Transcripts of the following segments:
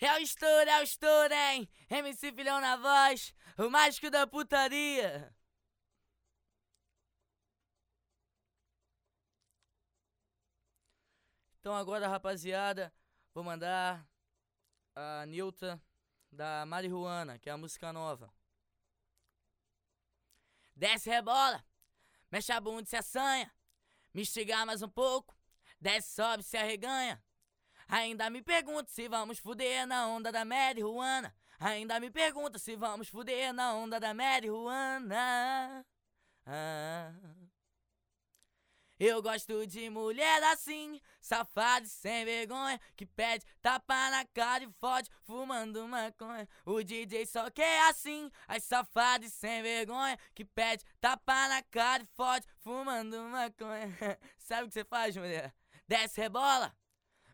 É o estouro, é o estouro, hein? MC Filhão na voz, o mágico da putaria. Então agora, rapaziada, vou mandar a Nilta da Marihuana, que é a música nova. Desce, rebola, mexe a bunda e se assanha. Me estigar mais um pouco, desce, sobe, se arreganha. Ainda me pergunta se vamos fuder na onda da marihuana. Ainda me pergunta se vamos fuder na onda da marihuana. Ah. Eu gosto de mulher assim, safada e sem vergonha, que pede tapa na cara e fode, fumando maconha. O DJ só quer assim, as safadas e sem vergonha, que pede tapa na cara e fode, fumando maconha. Sabe o que você faz, mulher? Desce, rebola,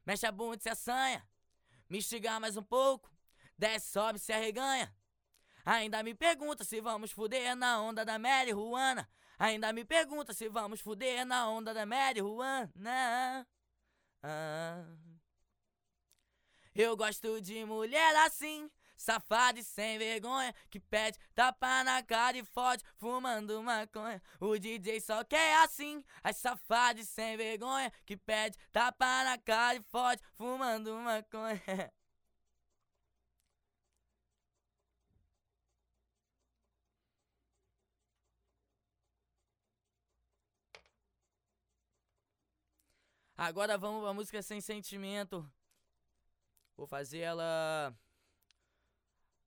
mexe a bunda e se assanha. Me estigar mais um pouco, desce, sobe, se arreganha. Ainda me pergunta se vamos fuder na onda da marihuana. Ainda me pergunta se vamos fuder na onda da marihuana. Ah. Eu gosto de mulher assim, safada e sem vergonha, que pede tapa na cara e fode, fumando maconha. O DJ só quer assim, as safadas e sem vergonha, que pede tapa na cara e fode, fumando maconha. Agora vamos pra música sem sentimento. Vou fazer ela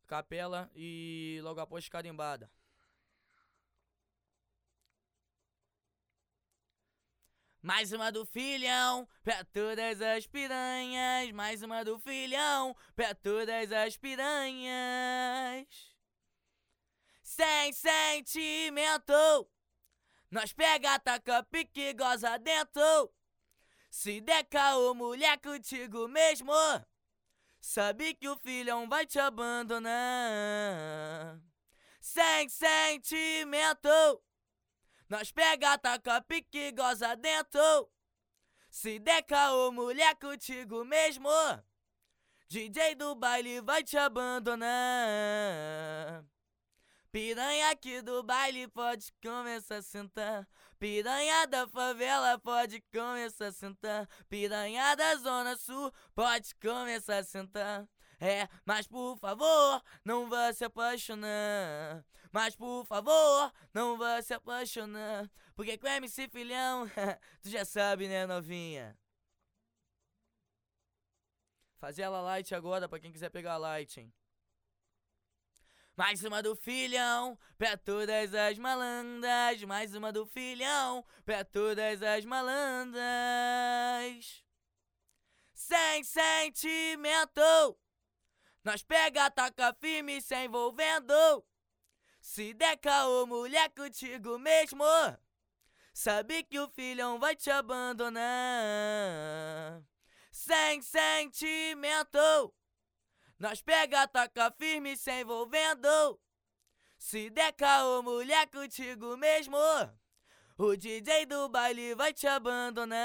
capela e logo após carimbada. Mais uma do filhão, pra todas as piranhas. Mais uma do filhão, pra todas as piranhas. Sem sentimento, nós pega, taca, pique, goza dentro. Se der mulher contigo mesmo, sabe que o filhão vai te abandonar. Sem sentimento, nós pega, taca, pique, goza dentro. Se der caô, mulher contigo mesmo, DJ do baile vai te abandonar. Piranha aqui do baile pode começar a sentar. Piranha da favela pode começar a sentar. Piranha da zona sul pode começar a sentar. É, mas por favor, não vá se apaixonar. Mas por favor, não vá se apaixonar. Porque com MC Filhão, tu já sabe, né, novinha? Fazer ela light agora pra quem quiser pegar light, hein? Mais uma do filhão, pra todas as malandras. Mais uma do filhão, pra todas as malandras. Sem sentimento, nós pega, taca firme, se envolvendo. Se der caô, mulher contigo mesmo. Sabe que o filhão vai te abandonar. Sem sentimento. Nós pega, taca firme, se envolvendo. Se der caô, mulher contigo mesmo. O DJ do baile vai te abandonar.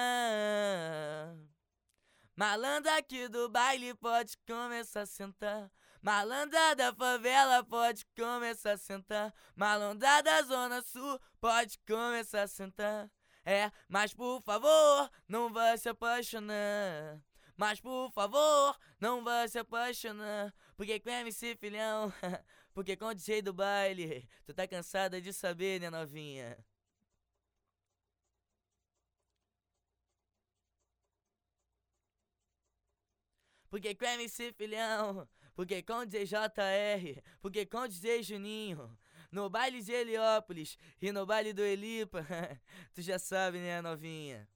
Malandra aqui do baile pode começar a sentar. Malandra da favela pode começar a sentar. Malandra da zona sul pode começar a sentar. É, mas por favor, não vai se apaixonar. Mas por favor, não vá se apaixonar. Porque com MC Filhão, porque com o DJ do baile, tu tá cansada de saber, né, novinha? Porque com MC Filhão, porque com o DJ JR, porque com DJ Juninho, no baile de Heliópolis e no baile do Elipa, tu já sabe, né, novinha?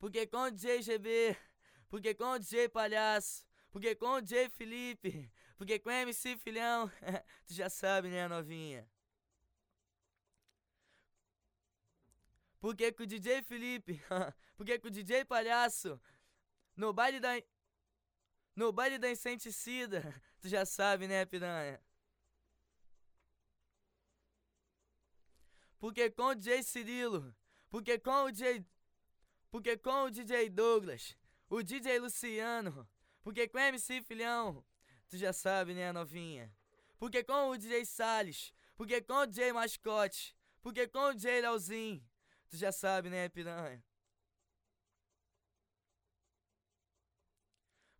Porque com o DJ GB, porque com o DJ Palhaço, porque com o DJ Felipe, porque com o MC Filhão, tu já sabe, né, novinha? Porque com o DJ Felipe, porque com o DJ Palhaço, no baile da. No baile da incenticida, tu já sabe, né, piranha? Porque com o DJ Cirilo, porque com o DJ porque com o DJ Douglas, o DJ Luciano, Porque com MC Filhão, tu já sabe, né, novinha? Porque com o DJ Salles, porque com o DJ Mascote, porque com o DJ Leozinho, tu já sabe, né, piranha?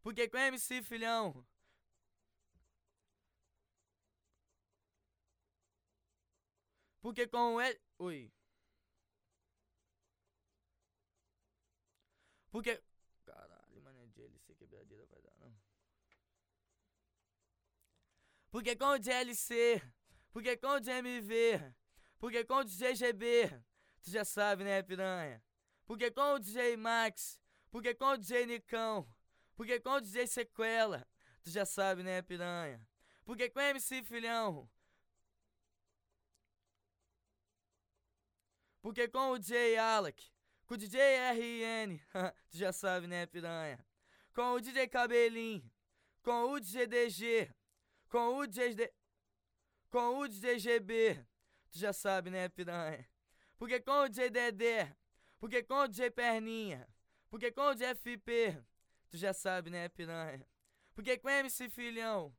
Porque com MC Filhão, porque com ele. Oi. Porque. Caralho, mano, é DLC quebradeira vai dar, não. Porque com o DLC, porque com o DMV, porque com o DGB, tu já sabe, né, piranha? Porque com o DJ Max, porque com o DJ Nicão, porque com o DJ Sequela, tu já sabe, né, piranha? Porque com o MC Filhão, porque com o DJ Alec, com o DJ RN, tu já sabe, né, piranha? Com o DJ Cabelinho, com o DJ DG, com o DJ com o DJ GB, tu já sabe, né, piranha? Porque com o DJ Dedé, porque com o DJ Perninha, porque com o DJ FP, tu já sabe, né, piranha? Porque com o MC Filhão,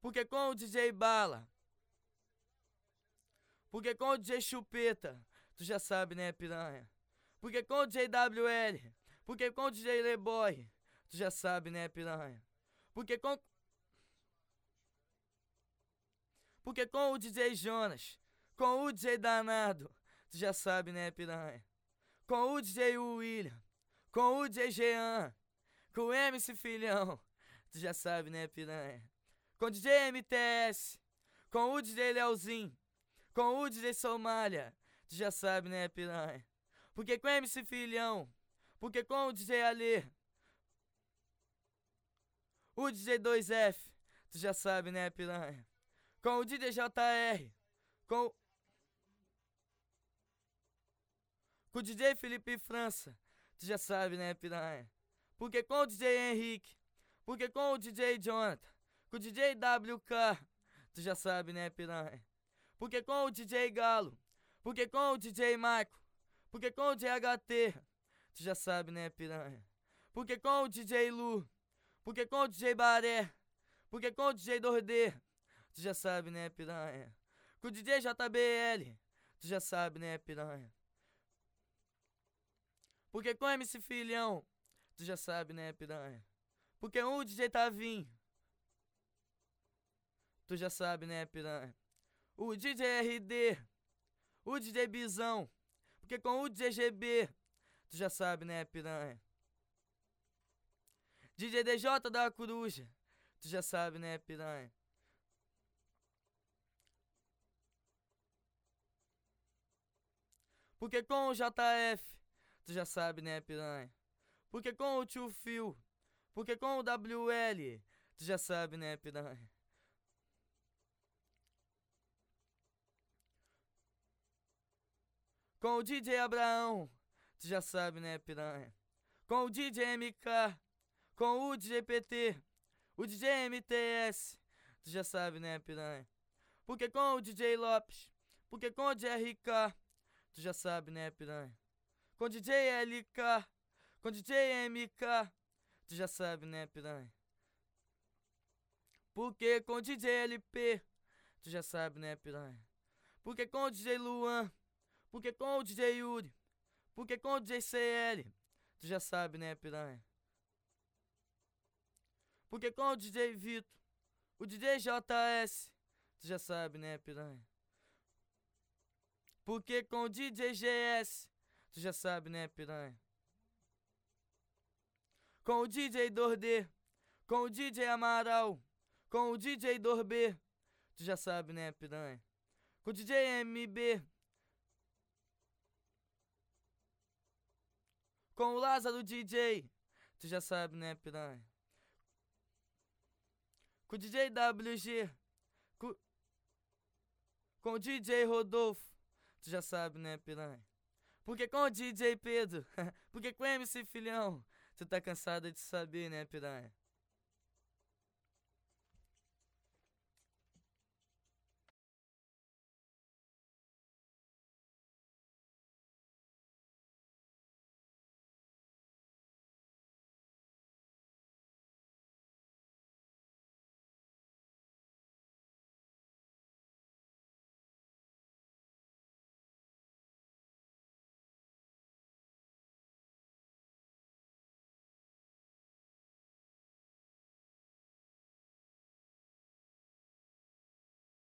porque com o DJ Bala, porque com o DJ Chupeta, Tu já sabe, né, piranha? Porque com o JWL, porque com o DJ Leboy, tu já sabe, né, piranha? Porque com. Porque com o DJ Jonas, com o DJ Danado, tu já sabe, né, piranha? Com o DJ William, com o DJ Jean, com o MC Filhão, tu já sabe, né, piranha? Com o DJ MTS, com o DJ Leozinho, com o DJ Somália, Tu já sabe, né, piranha? Porque com MC Filhão, porque com o DJ Alê, o DJ 2F, tu já sabe, né, piranha? Com o DJ JR, com, com o DJ Felipe França, tu já sabe, né, piranha? Porque com o DJ Henrique, porque com o DJ Jonathan, com o DJ WK, tu já sabe, né, piranha? Porque com o DJ Galo, porque com o DJ Marco, porque com o DJ HT, tu já sabe, né, piranha? Porque com o DJ Lu, porque com o DJ Baré, porque com o DJ Dordê, tu já sabe, né, piranha? Com o DJ JBL, tu já sabe, né, piranha? Porque com o MC Filhão, tu já sabe, né, piranha? Porque um DJ Tavinho, tu já sabe, né, piranha? O DJ RD, o DJ Bizão. Porque com o DJ GB, tu já sabe, né, piranha? DJ DJ da Coruja, tu já sabe, né, piranha? Porque com o JF, tu já sabe, né, piranha? Porque com o Tio Phil, porque com o WL, tu já sabe, né, piranha? Com o DJ Abraão, tu já sabe, né, piranha? Com o DJ MK, com o DJ PT, o DJ MTS, tu já sabe, né, piranha? Porque com o DJ Lopes, porque com o DJ RK, tu já sabe, né, piranha? Com o DJ LK, com o DJ MK, tu já sabe, né, piranha? Porque com o DJ LP, tu já sabe, né, piranha? Porque com o DJ Luan, porque com o DJ Yuri, porque com o DJ CL, tu já sabe, né, piranha? Porque com o DJ Vitor, o DJ JS, tu já sabe, né, piranha? Porque com o DJ GS, tu já sabe, né, piranha? Com o DJ Dordê, com o DJ Amaral, com o DJ Dorbe, tu já sabe, né, piranha? Com o DJ MB, com o Lázaro DJ. Tu já sabe, né, piranha? Com o DJ WG. Com, o DJ Rodolfo. Tu já sabe, né, piranha? Porque com o DJ Pedro. Porque com o MC Filhão. Tu tá cansado de saber, né, piranha?